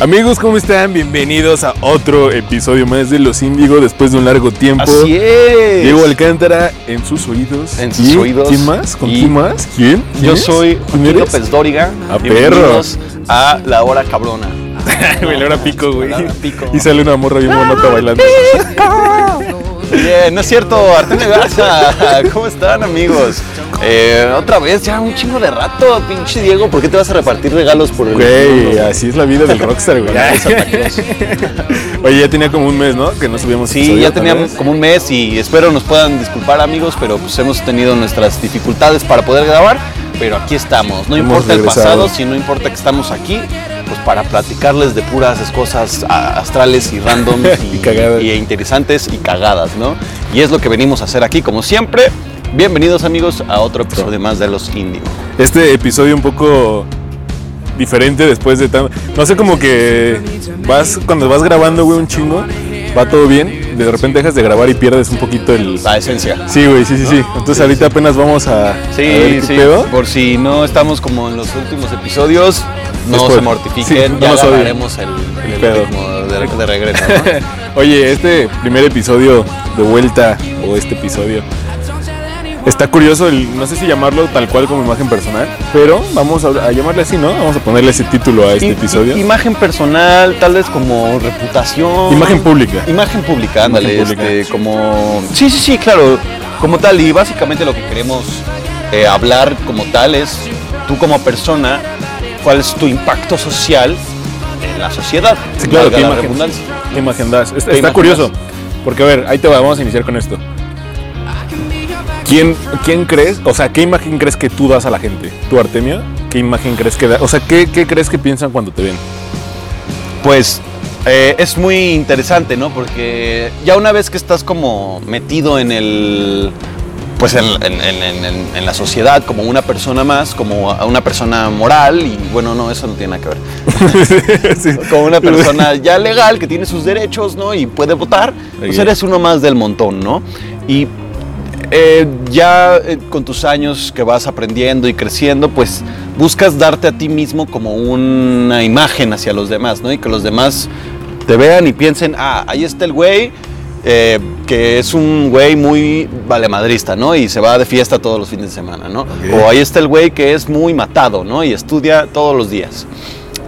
Amigos, ¿cómo están? Bienvenidos a otro episodio más de Los Índigo después de un largo tiempo. Así es. Diego Alcántara en sus oídos. En sus ¿Y oídos. ¿Quién más? ¿Con quién más? ¿Quién? ¿Quién Yo es? soy ¿Quién Joaquín? López Dóriga. A Bienvenidos a La Hora Cabrona. Güey, ahora pico, güey. Pico. Y sale una morra bien bonita bailando. Bien, no es cierto, Artemio Garza. ¿Cómo están, amigos? Eh, otra vez, ya un chingo de rato, pinche Diego. ¿Por qué te vas a repartir regalos por el Güey, mundo? así es la vida del rockstar, güey. Oye, ya tenía como un mes, ¿no? Que no subíamos Sí, ya vez. como un mes y espero nos puedan disculpar amigos, pero pues hemos tenido nuestras dificultades para poder grabar, pero aquí estamos. No Hemos importa el pasado, si no importa que estamos aquí, pues para platicarles de puras cosas astrales y random y, Y cagadas. y interesantes y cagadas, ¿no? Y es lo que venimos a hacer aquí, como siempre. Bienvenidos amigos a otro episodio más de Los Índigo. Este episodio un poco diferente después de tan... No sé, como que vas, cuando vas grabando, güey, un chingo, va todo bien, de repente dejas de grabar y pierdes un poquito el... La esencia. Sí, güey, sí, sí, sí. Entonces ahorita apenas vamos a, a ver Sí, qué sí, pedo. por si no estamos como en los últimos episodios, no Después. se mortifiquen, no ya nos el, el pedo. ritmo de, de regreso, ¿no? Oye, este primer episodio de vuelta, o este episodio, está curioso, el, no sé si llamarlo tal cual como imagen personal, pero vamos a, a llamarle así, ¿no? Vamos a ponerle ese título a este I- episodio. i- Imagen personal, tal vez como reputación. Imagen pública. Imagen pública, ándale, Imagen pública. este, como... Sí, sí, sí, claro, como tal, y básicamente lo que queremos eh, hablar como tal es, tú como persona, cuál es tu impacto social en la sociedad. Sí, claro, valga ¿qué la imagen, qué imagen das? Está, ¿Qué está curioso, porque a ver, ahí te va, vamos a iniciar con esto. ¿Quién, ¿Quién crees, o sea, qué imagen crees que tú das a la gente? ¿Tu Artemio? ¿Qué imagen crees que da? O sea, ¿qué, qué crees que piensan cuando te ven? Pues eh, es muy interesante, ¿no? Porque ya una vez que estás como metido en el. Pues en, en- en- en- la sociedad, como una persona más, como una persona moral, y bueno, no, eso no tiene nada que ver. Sí. Como una persona ya legal que tiene sus derechos, ¿no? Y puede votar, pues eres uno más del montón, ¿no? Y eh, ya eh, con tus años que vas aprendiendo y creciendo, pues buscas darte a ti mismo como una imagen hacia los demás, ¿no? Y que los demás te vean y piensen, ah, ahí está el güey, eh, que es un güey muy valemadrista, ¿no? Y se va de fiesta todos los fines de semana, ¿no? O ahí está el güey que es muy matado, ¿no? Y estudia todos los días.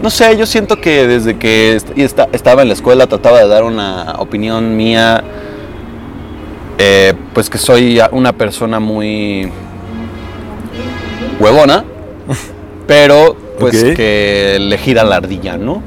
No sé, yo siento que desde que est- estaba en la escuela trataba de dar una opinión mía eh, pues que soy una persona muy huevona, pero pues que le gira la ardilla, ¿no?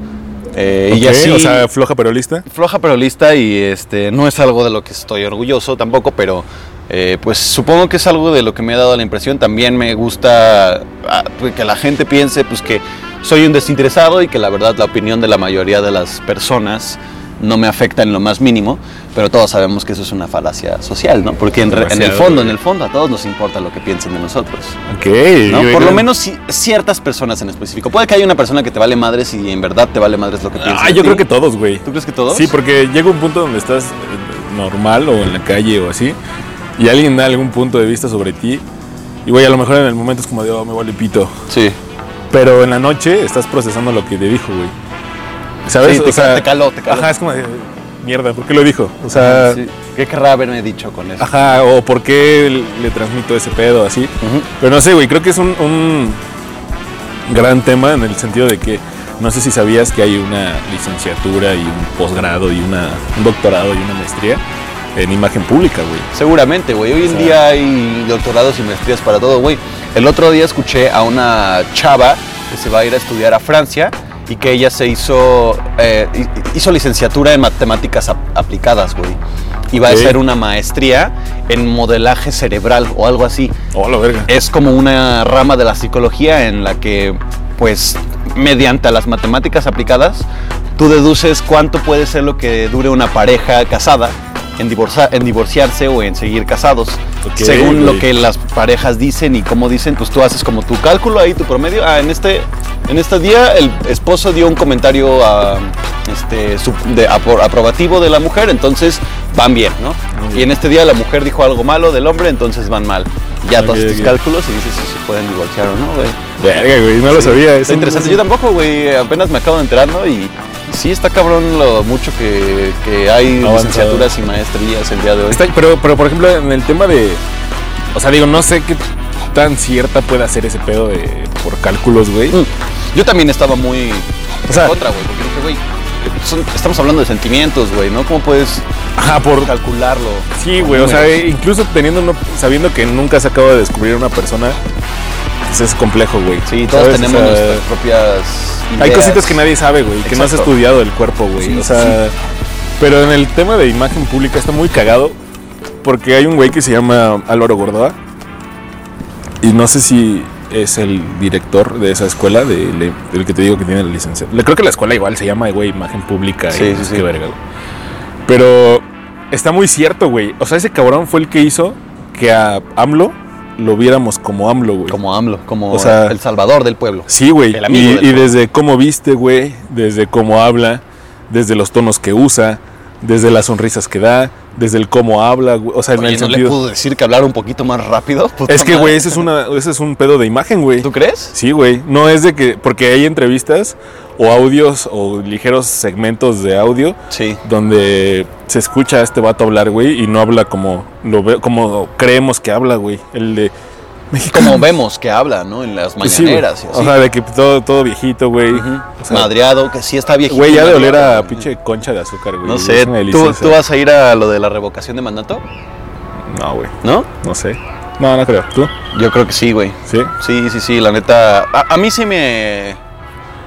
Eh, Y así, O sea, floja pero lista. floja pero lista y este, no es algo de lo que estoy orgulloso tampoco, pero eh, pues supongo que es algo de lo que me ha dado la impresión. También me gusta ah, pues, que la gente piense pues que soy un desinteresado y que la verdad la opinión de la mayoría de las personas no me afecta en lo más mínimo, pero todos sabemos que eso es una falacia social, ¿no? Porque en, re- en el fondo, en el fondo a todos nos importa lo que piensen de nosotros. Ok. ¿no? Por lo no- menos ci- ciertas personas en específico. Puede que haya una persona que te vale madres y en verdad te vale madres lo que piensa. Ah, de yo ti. creo que todos, güey. ¿Tú crees que todos? Sí, porque llega un punto donde estás eh, normal o en la calle o así, y alguien da algún punto de vista sobre ti, y güey, a lo mejor en el momento es como de, oh, me vale pito. Sí. Pero en la noche estás procesando lo que te dijo, güey. ¿Sabes? Sí, te ca- te caló, te caló. Ajá, es como de, mierda, ¿por qué lo dijo? O sea, Sí. ¿Qué querrá haberme dicho con eso? ajá, o por qué le transmito ese pedo, así. Pero no sé, güey, creo que es un, un gran tema en el sentido de que no sé si sabías que hay una licenciatura y un posgrado y una, un doctorado y una maestría en imagen pública, güey. Seguramente, güey. Hoy en sea- día hay doctorados y maestrías para todo, güey. El otro día escuché a una chava que se va a ir a estudiar a Francia y que ella se hizo, eh, hi- hizo licenciatura en matemáticas ap- aplicadas, güey. Iba Ok. a hacer una maestría en modelaje cerebral o algo así. Oh, la verga. es como una rama de la psicología en la que, pues, mediante las matemáticas aplicadas, tú deduces cuánto puede ser lo que dure una pareja casada en, divorcia- en divorciarse o en seguir casados. Ok, Según lo que las parejas dicen y cómo dicen, pues tú haces como tu cálculo ahí, tu promedio. Ah, en este, en este día el esposo dio un comentario ah, este, de, apro- aprobativo de la mujer, entonces van bien, ¿no? Y en este día la mujer dijo algo malo del hombre, entonces van mal. Ya Ok, todos tus cálculos y dices si se pueden divorciar o no, güey. Verga, güey, no lo sabía. Está interesante. Yo tampoco, güey, apenas me acabo de enterar, ¿no? Y Sí, está cabrón lo mucho que, que hay Avanzado. licenciaturas y maestrías el día de hoy. Está- pero, pero, por ejemplo, en el tema de. O sea, digo, no sé qué tan cierta puede ser ese pedo de por cálculos, güey. Mm. Yo también estaba muy O sea- en contra, güey, porque dije, güey, son- estamos hablando de sentimientos, güey, ¿no? ¿Cómo puedes Ajá, por. calcularlo? Sí, güey. O sea, incluso teniendo uno, sabiendo que nunca se acaba de descubrir una persona, pues es complejo, güey. Sí, todos ¿Sabes? O tenemos sea, nuestras propias Hay ideas. cositas que nadie sabe, güey, que no has estudiado el cuerpo, güey. Sí, o sea, pero en el tema de imagen pública está muy cagado porque hay un güey que se llama Álvaro Gordoa y no sé si es el director de esa escuela, de, le- del que te digo que tiene la licencia. Le creo que la escuela igual se llama, güey, imagen pública. Sí, y sí, sí. qué verga, güey. Pero está muy cierto, güey. O sea, ese cabrón fue el que hizo que a AMLO lo viéramos como AMLO, güey. Como AMLO, como O sea- el salvador del pueblo. Sí, güey. Y, y desde cómo viste, güey, desde cómo habla, desde los tonos que usa, desde las sonrisas que da, desde el cómo habla, güey. O sea, en Oye, el ¿no le sentido. pudo decir que hablara un poquito más rápido? Puta Es que, güey, ese es una, ese es un pedo de imagen, güey. ¿Tú crees? Sí, güey. No es de que. Porque hay entrevistas o audios o ligeros segmentos de audio Sí. donde se escucha a este vato hablar, güey, y no habla como lo ve, como creemos que habla, güey. El de Como vemos que habla, ¿no? En las sí, mañaneras y así. O sea, de que todo, todo viejito, güey. O sea, Madreado, que sí está viejito. Güey, ya de oler a pinche concha de azúcar, güey. No sé, ¿tú. ¿tú vas a ir a lo de la revocación de mandato? No, güey. ¿No? No sé. No, no creo. ¿Tú? Yo creo que sí, güey. ¿Sí? Sí, sí, sí, la neta. A, a mí sí me.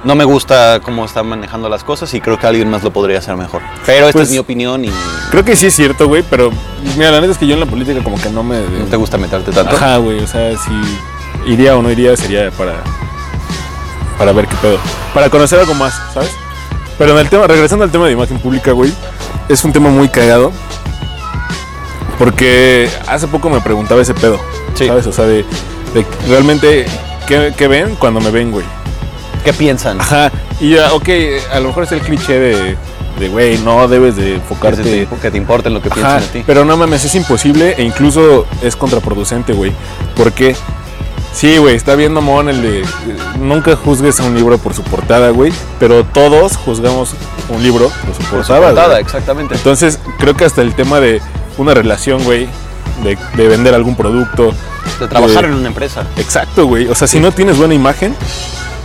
No me gusta cómo están manejando las cosas y creo que alguien más lo podría hacer mejor. Pero esta Pues- es mi opinión y Creo que sí es cierto, güey, pero mira, la neta es que yo en la política como que no me... no te gusta meterte tanto. Ajá, güey, o sea, si iría o no iría sería para... Para ver qué pedo. Para conocer algo más, ¿sabes? Pero en el tema, regresando al tema de imagen pública, güey, es un tema muy cagado. Porque hace poco me preguntaba ese pedo, Sí. ¿sabes? O sea, de, de realmente, ¿qué, qué ven cuando me ven, güey? ¿Qué piensan? Ajá, y ya, ok, a lo mejor es el cliché de, de, güey, no debes de enfocarte... se te, que te importe lo que Ajá, piensan de ti. pero no mames, es imposible e incluso es contraproducente, güey. Porque, sí, güey, está bien mamón el de... eh, Nunca juzgues a un libro por su portada, güey, pero todos juzgamos un libro por su Por su portada, portada, exactamente. Entonces, creo que hasta el tema de una relación, güey, de, de vender algún producto... De trabajar eh, en una empresa. Exacto, güey. O sea, si no tienes buena imagen,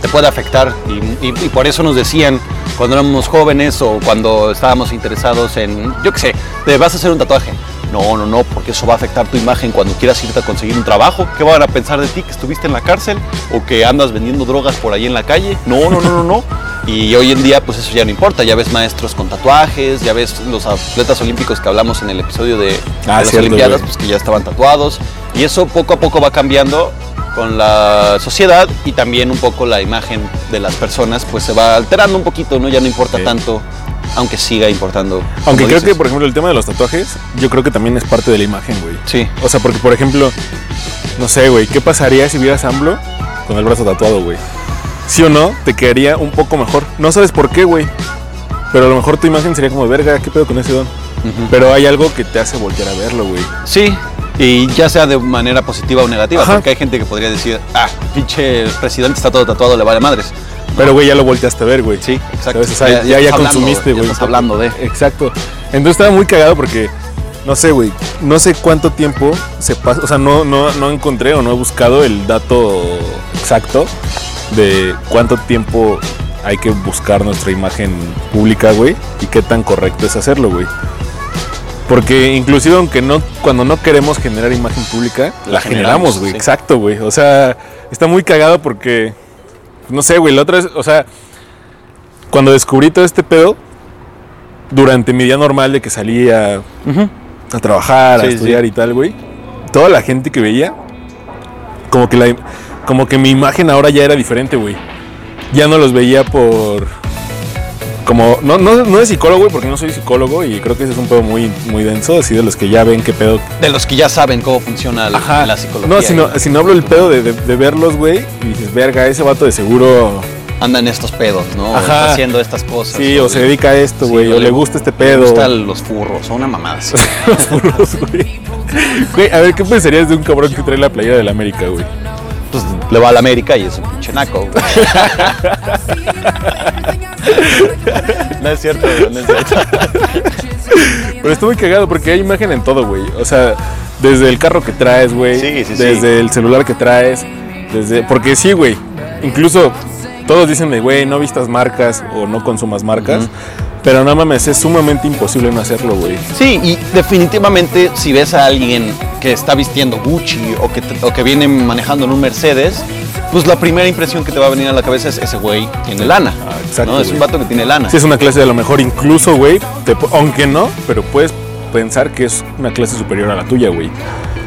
te puede afectar y, y- y por eso nos decían cuando éramos jóvenes o cuando estábamos interesados en, yo qué sé, te vas a hacer un tatuaje. No, no, no, porque eso va a afectar tu imagen cuando quieras irte a conseguir un trabajo. ¿Qué van a pensar de ti? ¿Que estuviste en la cárcel? ¿O que andas vendiendo drogas por ahí en la calle? No, no, no, no, no. Y hoy en día, pues eso ya no importa. Ya ves maestros con tatuajes, ya ves los atletas olímpicos que hablamos en el episodio de, Ah, de las cierto, Olimpiadas, güey. pues que ya estaban tatuados. Y eso poco a poco va cambiando con la sociedad y también un poco la imagen de las personas, pues se va alterando un poquito, ¿no? Ya no importa tanto, aunque siga importando. aunque creo dices. que, por ejemplo, el tema de los tatuajes, yo creo que también es parte de la imagen, güey. Sí, O sea, porque por ejemplo, no sé, güey, ¿qué pasaría si vieras a AMLO con el brazo tatuado, güey? ¿Sí o no? Te quedaría un poco mejor. No sabes por qué, güey. Pero a lo mejor tu imagen sería como, verga, ¿qué pedo con ese don? Ujú. Pero hay algo que te hace voltear a verlo, güey. sí. Y ya sea de manera positiva o negativa, Ajá. porque hay gente que podría decir, ah, pinche presidente está todo tatuado, le vale madres. Pero, güey, ya lo volteaste a ver, güey. Sí, exacto. ¿Sabes? O sea, ya, ya, estás hablando, consumiste, ya güey. Estás hablando de. Exacto. Entonces estaba muy cagado porque, no sé, güey, no sé cuánto tiempo se pasa, o sea, no, no, no encontré o no he buscado el dato exacto de cuánto tiempo hay que buscar nuestra imagen pública, güey, y qué tan correcto es hacerlo, güey. Porque inclusive aunque no, cuando no queremos generar imagen pública, la, La generamos, güey. sí. Exacto, güey. O sea, está muy cagado porque, no sé, güey, la otra vez, o sea, cuando descubrí todo este pedo, durante mi día normal de que salía a trabajar, a estudiar sí. y tal, güey, toda la gente que veía, como que la, como que mi imagen ahora ya era diferente, güey. Ya no los veía por como no no no de psicólogo, güey, porque no soy psicólogo y creo que ese es un pedo muy muy denso, así de los que ya ven qué pedo. De los que ya saben cómo funciona la, Ajá. la psicología. No, sino y si no hablo el pedo de, de- de verlos, güey, y dices, "Verga, ese vato de seguro Anda en estos pedos, ¿no? O Ajá. está haciendo estas cosas. sí o se dedica a esto, Sí, güey, o le gusta este pedo." Le gustan los furros, o una mamada. Los furros, güey. Güey, a ver, ¿qué pensarías de un cabrón que trae la playera del América, güey? Le va a la América y es un pinche naco. no es cierto, no es cierto. Pero muy cagado porque hay imagen en todo, güey. O sea, desde el carro que traes, güey. Sí, sí, sí. desde el celular que traes. Desde. Porque sí, güey. Incluso todos dicen de, güey, no vistas marcas o no consumas marcas. Pero no mames, es sumamente imposible no hacerlo, güey. Sí, y definitivamente si ves a alguien que está vistiendo Gucci o que, o que viene manejando en un Mercedes, pues la primera impresión que te va a venir a la cabeza es ese güey tiene lana. Ah, exacto, ¿no? Es un vato que tiene lana. Si es una clase de lo mejor, incluso, güey, aunque no, pero puedes pensar que es una clase superior a la tuya, güey.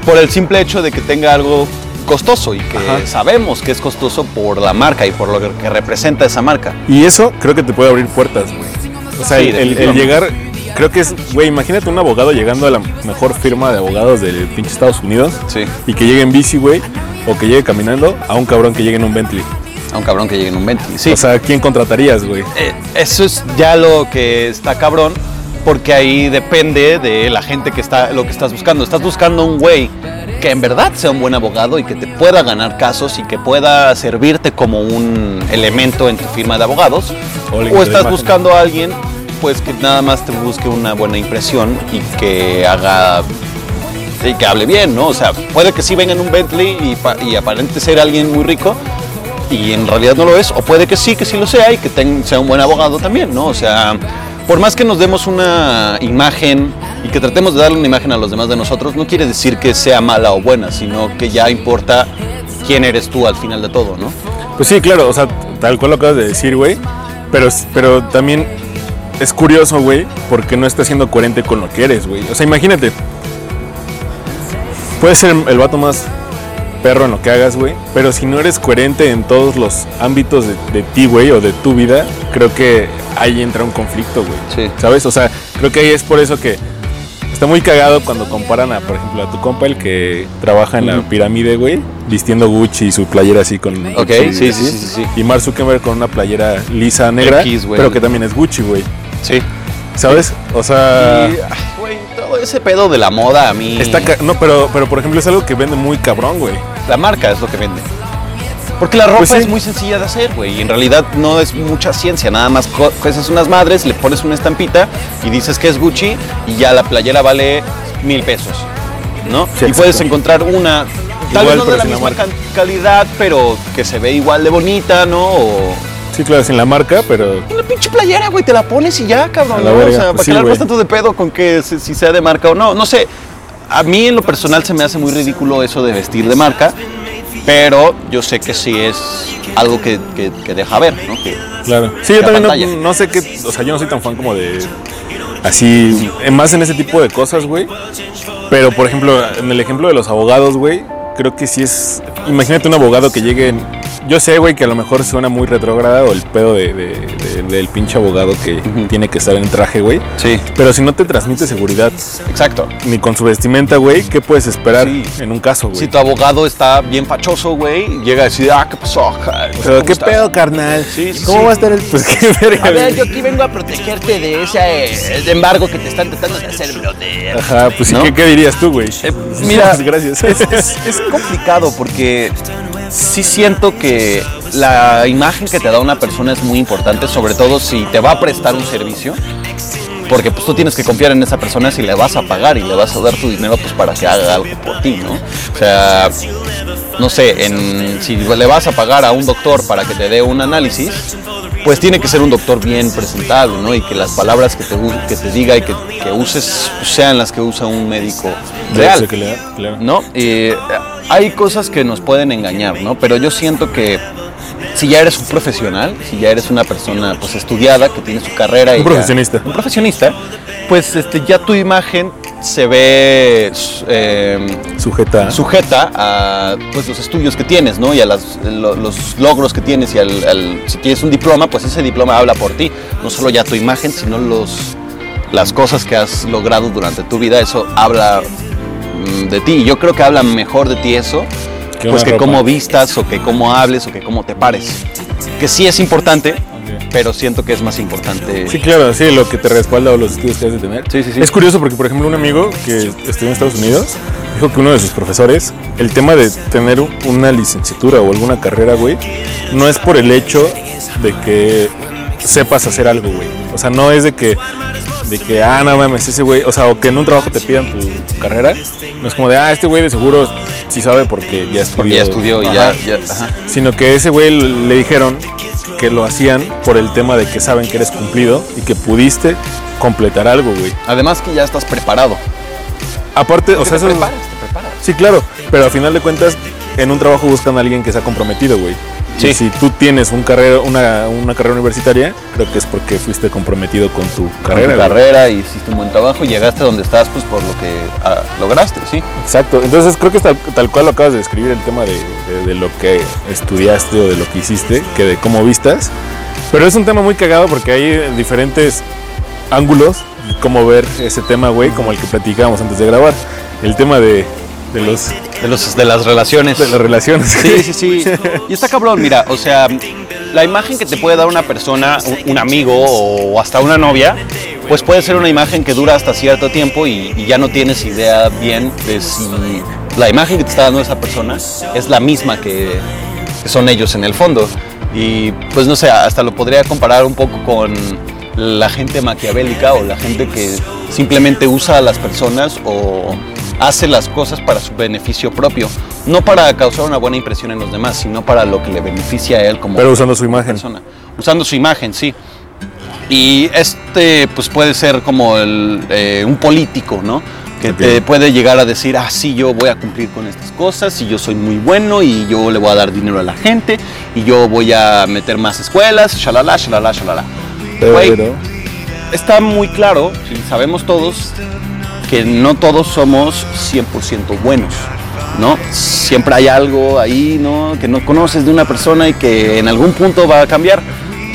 Por el simple hecho de que tenga algo costoso y que Ajá. sabemos que es costoso por la marca y por lo que representa esa marca. Y eso creo que te puede abrir puertas, güey. O sea, Sí, el- llegar, creo que es, güey, imagínate un abogado llegando a la mejor firma de abogados del pinche Estados Unidos Sí. y que llegue en bici, güey, o que llegue caminando a un cabrón que llegue en un Bentley. A un cabrón que llegue en un Bentley. Sí. O sea, ¿quién contratarías, güey? Eh, eso es ya lo que está cabrón, porque ahí depende de la gente que está, lo que estás buscando. Estás buscando un güey que en verdad sea un buen abogado y que te pueda ganar casos y que pueda servirte como un elemento en tu firma de abogados. O estás buscando a alguien pues que nada más te busque una buena impresión y que haga y que hable bien, ¿no? O sea, puede que sí venga en un Bentley y, y aparente ser alguien muy rico y en realidad no lo es, o puede que sí, que sí lo sea y que ten- sea un buen abogado también, ¿no? O sea, por más que nos demos una imagen y que tratemos de darle una imagen a los demás de nosotros, no quiere decir que sea mala o buena, sino que ya importa quién eres tú al final de todo, ¿no? Pues sí, claro, o sea, tal cual lo acabas de decir, güey. Pero, pero también es curioso, güey, porque no estás siendo coherente con lo que eres, güey. O sea, imagínate. Puedes ser el vato más perro en lo que hagas, güey. Pero si no eres coherente en todos los ámbitos de, de ti, güey, o de tu vida, creo que ahí entra un conflicto, güey. Sí. ¿Sabes? O sea, creo que ahí es por eso que está muy cagado cuando comparan a, por ejemplo, a tu compa, el que trabaja en la pirámide, güey, vistiendo Gucci y su playera así con. Ok, Gucci, sí, sí, sí, sí. Y Mark Zuckerberg con una playera lisa negra, X, pero que también es Gucci, güey. Sí. ¿Sabes? O sea, güey, todo ese pedo de la moda a mí... está no, pero pero por ejemplo es algo que vende muy cabrón, güey. La marca es lo que vende. Porque la ropa Pues sí. es muy sencilla de hacer, güey. Y en realidad no es mucha ciencia. Nada más coges unas madres, le pones una estampita y dices que es Gucci y ya la playera vale mil pesos. ¿No? Sí, y puedes encontrar una, tal Igual, vez no de la misma calidad, pero que se ve igual de bonita, ¿no? O Sí, claro, sin la marca, pero una pinche playera, güey, te la pones y ya, cabrón. ¿no? O sea, pues ¿para sí, güey. armas tanto de pedo con que se- si sea de marca o no? No sé. A mí en lo personal se me hace muy ridículo eso de vestir de marca, pero yo sé que sí es algo que, que- que deja ver, ¿no? Que, claro. Sí, yo también no, no sé qué, o sea, yo no soy tan fan como de así, en más en ese tipo de cosas, güey. Pero por ejemplo, en el ejemplo de los abogados, güey, creo que sí es. Imagínate un abogado que llegue. en- yo sé, güey, que a lo mejor suena muy retrógrada o el pedo de, de- de- del pinche abogado que tiene que estar en traje, güey. sí, Pero si no te transmite seguridad exacto. ni con su vestimenta, güey, ¿qué puedes esperar Sí. en un caso, güey? Si tu abogado está bien fachoso, güey, llega a decir, ah, ¿qué pasó? Pero, ¿cómo ¿qué estás?" pedo, carnal? Sí, sí, ¿Cómo sí. va a estar el.? Pues qué verga. A ver, yo aquí vengo a protegerte de ese eh, embargo que te están tratando de hacer, brother. Ajá, pues ¿No? ¿qué, qué dirías tú, güey? mira, Pues, gracias. Es, es- es complicado porque sí siento que la imagen que te da una persona es muy importante, sobre todo si te va a prestar un servicio. Porque pues tú tienes que confiar en esa persona si le vas a pagar y le vas a dar tu dinero pues para que haga algo por ti, ¿no? O sea, no sé, en, si le vas a pagar a un doctor para que te dé un análisis, pues tiene que ser un doctor bien presentable, ¿no? Y que las palabras que te, que te diga y que, que uses sean las que usa un médico real. ¿no? Eh, hay cosas que nos pueden engañar, ¿no? Pero yo siento que si ya eres un profesional, si ya eres una persona pues estudiada, que tiene su carrera y Un ya- profesionista. un profesionista, pues este, ya tu imagen se ve eh, Sujeta. sujeta a pues, los estudios que tienes, ¿no? Y a las- lo- los logros que tienes y al, al- si tienes un diploma, pues ese diploma habla por ti. No solo ya tu imagen, sino los, las cosas que has logrado durante tu vida, eso habla mm, de ti. Y Yo creo que habla mejor de ti eso, pues que ropa. cómo vistas o que cómo hables o que cómo te pares. Que sí es importante, pero siento que es más importante. Sí, claro, sí, lo que te respalda o los estudios que has de tener. Sí, sí, sí. Es curioso porque, por ejemplo, un amigo que estudió en Estados Unidos dijo que uno de sus profesores, el tema de tener una licenciatura o alguna carrera, güey, no es por el hecho de que sepas hacer algo, güey. O sea, no es de que, de que, ah, no mames, ese güey, o sea, o que en un trabajo te pidan tu carrera, no es como de, ah, este güey de seguro sí sabe porque ya estudió. Porque ya estudió y ya, ya- ajá. Sino que ese güey le dijeron que lo hacían por el tema de que saben que eres cumplido y que pudiste completar algo, güey. Además que ya estás preparado. Aparte, o sea, te eso preparas, te preparas. Sí, claro, pero al final de cuentas, en un trabajo buscan a alguien que sea comprometido, güey. Sí. Y si tú tienes un carrera, una, una carrera universitaria, creo que es porque fuiste comprometido con tu Con carrera. tu güey. carrera y hiciste un buen trabajo y llegaste donde estás pues por lo que ah, lograste, ¿sí? Exacto, entonces creo que es tal, tal cual lo acabas de describir, el tema de, de- de lo que estudiaste o de lo que hiciste, que de cómo vistas. Pero es un tema muy cagado porque hay diferentes ángulos de cómo ver ese tema, güey, como el que platicábamos antes de grabar. El tema de, de los, De, los, de las relaciones. de las relaciones. Sí, sí, sí. Y está cabrón, mira, o sea, la imagen que te puede dar una persona, un, amigo o hasta una novia, pues puede ser una imagen que dura hasta cierto tiempo y, y ya no tienes idea bien de si la imagen que te está dando esa persona es la misma que, que son ellos en el fondo. Y pues no sé, hasta lo podría comparar un poco con la gente maquiavélica o la gente que simplemente usa a las personas o hace las cosas para su beneficio propio, no para causar una buena impresión en los demás, sino para lo que le beneficia a él como Pero usando su imagen. persona, usando su imagen, sí. Y este, pues puede ser como el, eh, un político, ¿no? Que te puede llegar a decir, ah, sí, yo voy a cumplir con estas cosas y yo soy muy bueno y yo le voy a dar dinero a la gente y yo voy a meter más escuelas, shalala, shalala, shalala. Pero, está muy claro, sabemos todos, que no todos somos 100% buenos, ¿no? Siempre hay algo ahí, ¿no? Que no conoces de una persona y que en algún punto va a cambiar.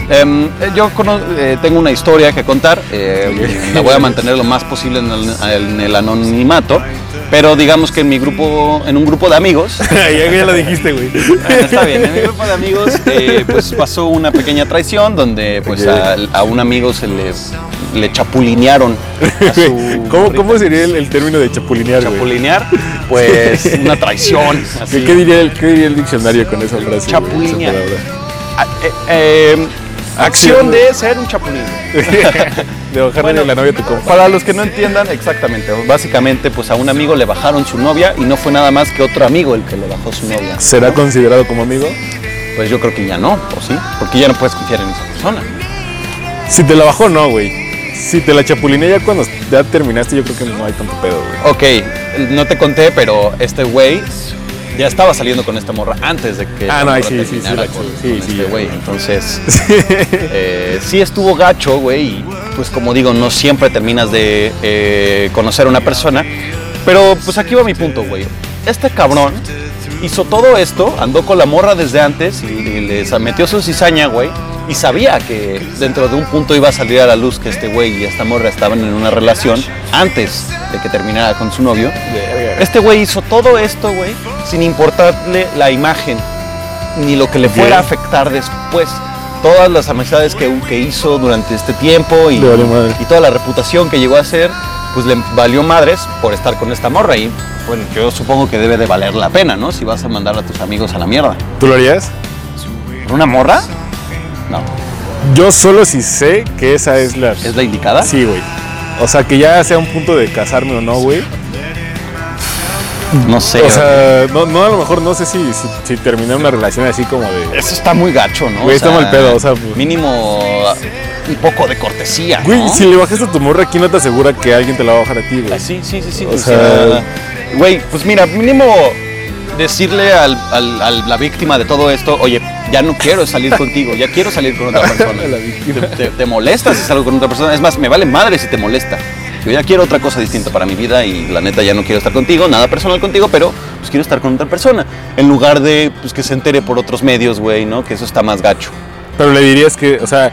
Em, yo cono- eh, tengo una historia que contar, eh, la voy a mantener lo más posible en el, en el anonimato, pero digamos que en mi grupo, en un grupo de amigos, ya, ya lo dijiste, güey. bueno, está bien, en mi grupo de amigos eh, pues pasó una pequeña traición donde pues Ok. a, a un amigo se le, le chapulinearon a su ¿Cómo, ¿Cómo sería el, el término de chapulinear, güey? chapulinear pues una traición así. ¿Qué, diría el, qué diría el diccionario con esa frase? güey, esa Chapulinear. Ah, eh, eh, acción de ser un chapulín de bajarle la novia a tu compa. para los que no entiendan exactamente básicamente pues a un amigo le bajaron su novia y no fue nada más que otro amigo el que le bajó su novia ¿Será considerado como amigo? pues yo creo que ya no o sí porque ya no puedes confiar en esa persona Si te la bajó, no, güey. Si te la chapulineé ya cuando ya terminaste, yo creo que no hay tanto pedo, güey. Ok, no te conté, pero este güey ya estaba saliendo con esta morra antes de que Ah, no, sí, sí, sí, con, sí, con sí, este güey. Entonces, eh, sí estuvo gacho, güey. Y pues como digo, no siempre terminas de eh, conocer a una persona. Pero pues aquí va mi punto, güey. Este cabrón hizo todo esto, andó con la morra desde antes y, y les metió su cizaña, güey. Y sabía que dentro de un punto iba a salir a la luz que este güey y esta morra estaban en una relación antes de que terminara con su novio. Este güey hizo todo esto, güey, sin importarle la imagen ni lo que le fuera a afectar después. Todas las amistades que, que hizo durante este tiempo y, toda la reputación que llegó a hacer, pues le valió madres por estar con esta morra. Y bueno, yo supongo que debe de valer la pena, ¿no? Si vas a mandar a tus amigos a la mierda. ¿Tú lo harías? ¿Por una morra? No. Yo solo si sé que esa es la... ¿Es la indicada? Sí, güey. O sea, que ya sea un punto de casarme o no, güey. No sé. O sea, no, no, a lo mejor no sé si, si, si terminé una relación así como de... eso está muy gacho, ¿no? Güey, O está mal pedo, o sea, pues- Mínimo un poco de cortesía, Güey, ¿no? si le bajaste a tu morra, aquí no te asegura que alguien te la va a bajar a ti, güey? Sí, sí, sí, sí. O sea, güey, pues mira, mínimo decirle al, al- a la víctima de todo esto, oye, ya no quiero salir contigo, ya quiero salir con otra persona. Te, te molesta si salgo con otra persona. Es más, me vale madre si te molesta. Yo ya quiero otra cosa distinta para mi vida y la neta ya no quiero estar contigo, nada personal contigo, pero pues quiero estar con otra persona. En lugar de pues, que se entere por otros medios, güey, ¿no? Que eso está más gacho. Pero le dirías que, o sea...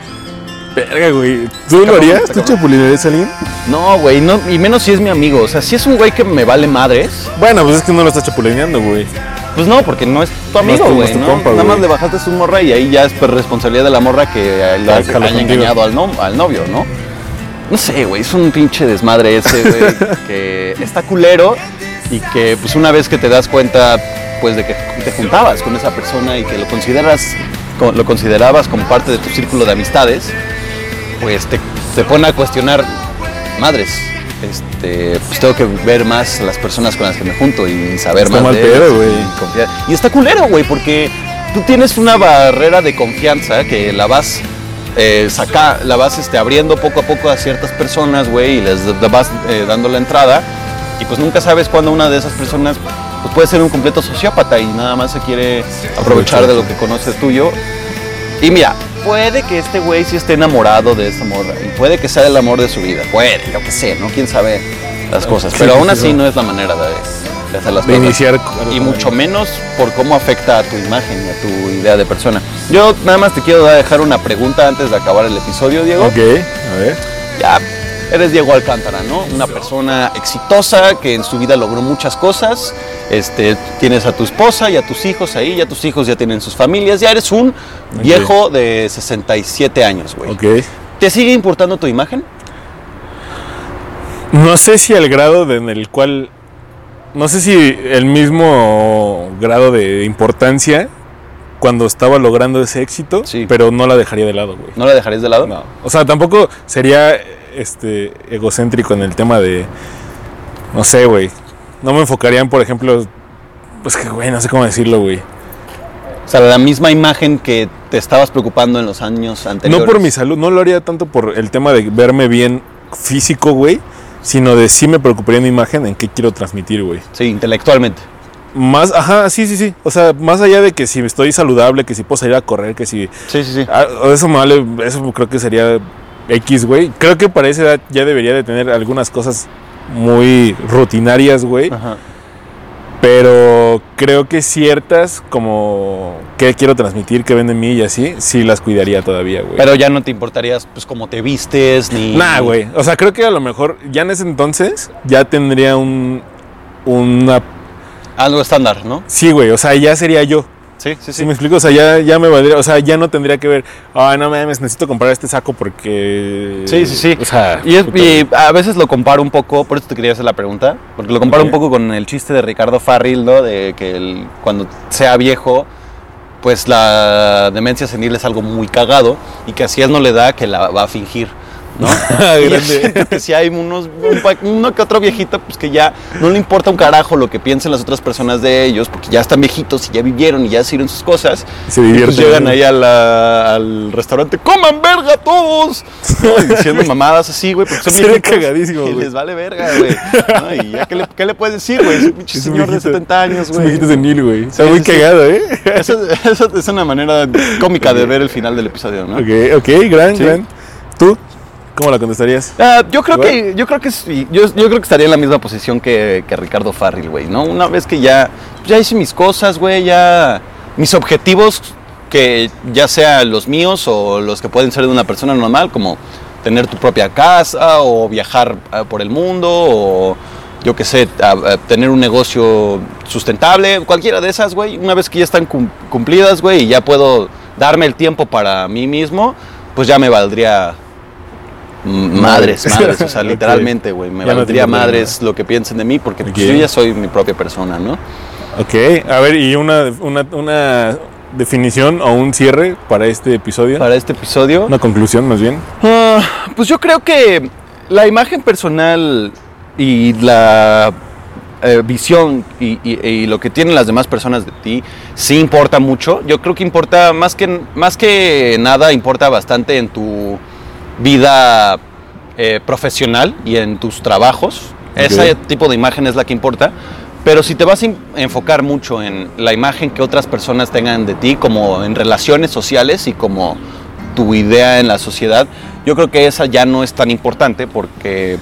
Verga, güey. ¿Tú lo harías? está ¿Tú cabrón. chapulinearías a alguien? No, güey, no, y menos si es mi amigo. O sea, si es un güey que me vale madres, Bueno, pues es que no lo estás chapulineando, güey. Pues no, porque no es tu amigo, no güey. ¿no? Nada más le bajaste su morra y ahí ya es responsabilidad de la morra que eh, lo haya engañado al, no- al novio, ¿no? No sé, güey, es un pinche desmadre ese, güey, que está culero y que pues una vez que te das cuenta pues de que te juntabas con esa persona y que lo consideras co- lo considerabas como parte de tu círculo de amistades, pues te, te pone a cuestionar, madres, este, pues tengo que ver más las personas con las que me junto y saber Está más mal de pedo, y confiar. Y está culero, güey, porque tú tienes una barrera de confianza que la vas eh, saca, la vas este, abriendo poco a poco a ciertas personas, güey, y les vas eh, dando la entrada. Y pues nunca sabes cuándo una de esas personas pues puede ser un completo sociópata y nada más se quiere aprovechar de lo que conoce tuyo. Y mira, puede que este güey sí esté enamorado de esta morra y puede que sea el amor de su vida. Puede, yo qué sé, ¿no? Quién sabe las cosas. Pero sí, aún sí, así no. no es la manera de, de hacer las De cosas. iniciar Y mucho menos por cómo afecta a tu imagen y a tu idea de persona. Yo nada más te quiero dejar una pregunta antes de acabar el episodio, Diego. Ok, a ver. Eres Diego Alcántara, ¿no? Una persona exitosa que en su vida logró muchas cosas. Este, tienes a tu esposa y a tus hijos ahí, ya tus hijos ya tienen sus familias, ya eres un viejo de 67 años, güey. Ok. ¿Te sigue importando tu imagen? No sé si el grado de- en el cual. No sé si el mismo grado de importancia cuando estaba logrando ese éxito, Sí. pero no la dejaría de lado, güey. ¿No la dejarías de lado? No. O sea, tampoco sería este egocéntrico en el tema de. No sé, güey. No me enfocarían, por ejemplo. Pues que, güey, no sé cómo decirlo, güey. O sea, la misma imagen que te estabas preocupando en los años anteriores. No por mi salud, no lo haría tanto por el tema de verme bien físico, güey. Sino de sí me preocuparía mi imagen en qué quiero transmitir, güey. Sí, intelectualmente. Más, ajá, sí, sí, sí. O sea, más allá de que si estoy saludable, que si puedo salir a correr, que si. Sí, sí, sí. ah, eso me vale, eso creo que sería X, güey. Creo que para esa edad ya debería de tener algunas cosas muy rutinarias, güey. Ajá. Pero creo que ciertas, como qué quiero transmitir, qué ven de mí y así, sí las cuidaría todavía, güey. Pero ya no te importarías, pues, cómo te vistes, ni... Nah, güey. O sea, creo que a lo mejor ya en ese entonces ya tendría un. Una. Algo estándar, ¿no? Sí, güey. O sea, ya sería yo. Sí, sí, ¿Sí me explico? O sea, ya, ya me valdría, o sea, ya no tendría que ver, ah, no mames, necesito comprar este saco porque... Sí, sí, sí. O sea, Y, es- y a veces lo comparo un poco, por eso te quería hacer la pregunta, porque lo comparo un poco con el chiste de Ricardo Farril, ¿no? De que el- cuando sea viejo, pues la demencia senil es algo muy cagado y que así él no le da que la va a fingir, ¿no? si hay unos, un uno que otro viejito, pues que ya no le importa un carajo lo que piensen las otras personas de ellos, porque ya están viejitos y ya vivieron y ya hicieron sus cosas. Se Y pues divierten. llegan ahí a la- al restaurante, ¡coman verga todos! ¿no? Y diciendo mamadas así, güey, porque son Sería viejitos cagadísimo, güey. les vale verga, güey. ¿no? Y ya, ¿qué le, qué le puedes decir, güey? Es un pinche Es señor de viejito. 70 años, Es güey. viejito senil, güey. Está Sí, muy sí, cagado, ¿eh? Esa, esa es una manera cómica de ver el final del episodio, ¿no? ok, ok, gran, gran. ¿Tú? ¿Cómo la contestarías? Ah, yo creo ¿Igual? que yo creo que sí, yo, yo creo que estaría en la misma posición que, que Ricardo Farril, güey, ¿no? Una vez que ya ya hice mis cosas, güey, ya mis objetivos que ya sean los míos o los que pueden ser de una persona normal, como tener tu propia casa o viajar ah, por el mundo o yo qué sé, a- a tener un negocio sustentable, cualquiera de esas, güey, una vez que ya están cum- cumplidas, güey, y ya puedo darme el tiempo para mí mismo, pues ya me valdría madres, madres, o sea, literalmente, güey, me Ya valdría madres lo que piensen de mí porque pues, yo ya soy mi propia persona, ¿no? Ok, a ver, ¿y una, una, una definición o un cierre para este episodio? Para este episodio, Una conclusión, más bien. Ah, pues yo creo que la imagen personal y la eh, visión y, y- y lo que tienen las demás personas de ti sí importa mucho. Yo creo que importa más que, más que nada, importa bastante en tu vida eh, profesional y en tus trabajos. Ese tipo de imagen es la que importa. Pero si te vas a enfocar mucho en la imagen que otras personas tengan de ti, como en relaciones sociales y como tu idea en la sociedad, yo creo que esa ya no es tan importante porque,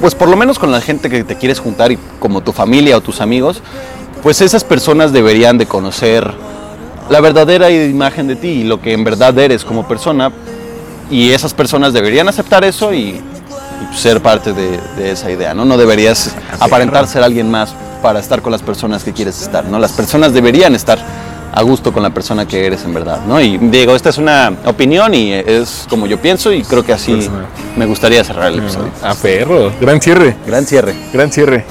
pues por lo menos con la gente que te quieres juntar y como tu familia o tus amigos, pues esas personas deberían de conocer la verdadera imagen de ti y lo que en verdad eres como persona y esas personas deberían aceptar eso y, y ser parte de, de esa idea, ¿no? No deberías aparentar ser alguien más para estar con las personas que quieres estar, ¿no? Las personas deberían estar a gusto con la persona que eres en verdad, ¿no? Y digo, esta es una opinión y es como yo pienso y creo que así Personal. me gustaría cerrar el episodio. A perro. Gran cierre. Gran cierre. Gran cierre.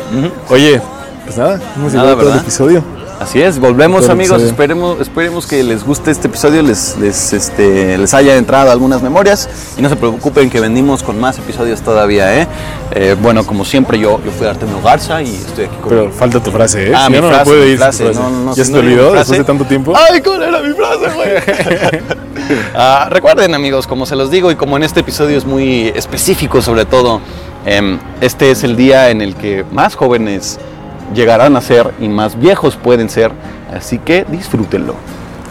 Oye, pues nada, hemos Nada, llegado a todo el episodio. Así es, volvemos amigos, esperemos, esperemos que les guste este episodio, les, les, este, les haya entrado algunas memorias y no se preocupen que venimos con más episodios todavía, ¿eh? Eh, bueno, como siempre yo, yo fui Artemio Garza y estoy aquí con... Pero falta tu frase, ¿eh? Ah, Si mi no, frase, puede mi frase, no, ¿Ya se te olvidó después de tanto tiempo? ¡Ay, cuál era mi frase, güey! Ah, recuerden amigos, como se los digo y como en este episodio es muy específico sobre todo, em, este es el día en el que más jóvenes llegarán a ser y más viejos pueden ser, así que disfrútenlo.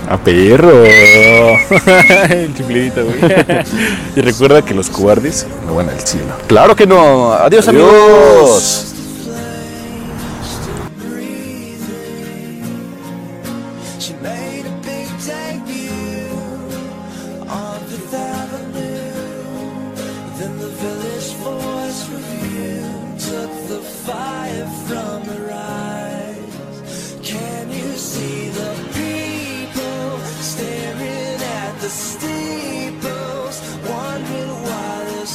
A perro. El chiflidito, güey. y recuerda que los cobardes no van al cielo. Claro que no. Adiós, Adiós. amigos.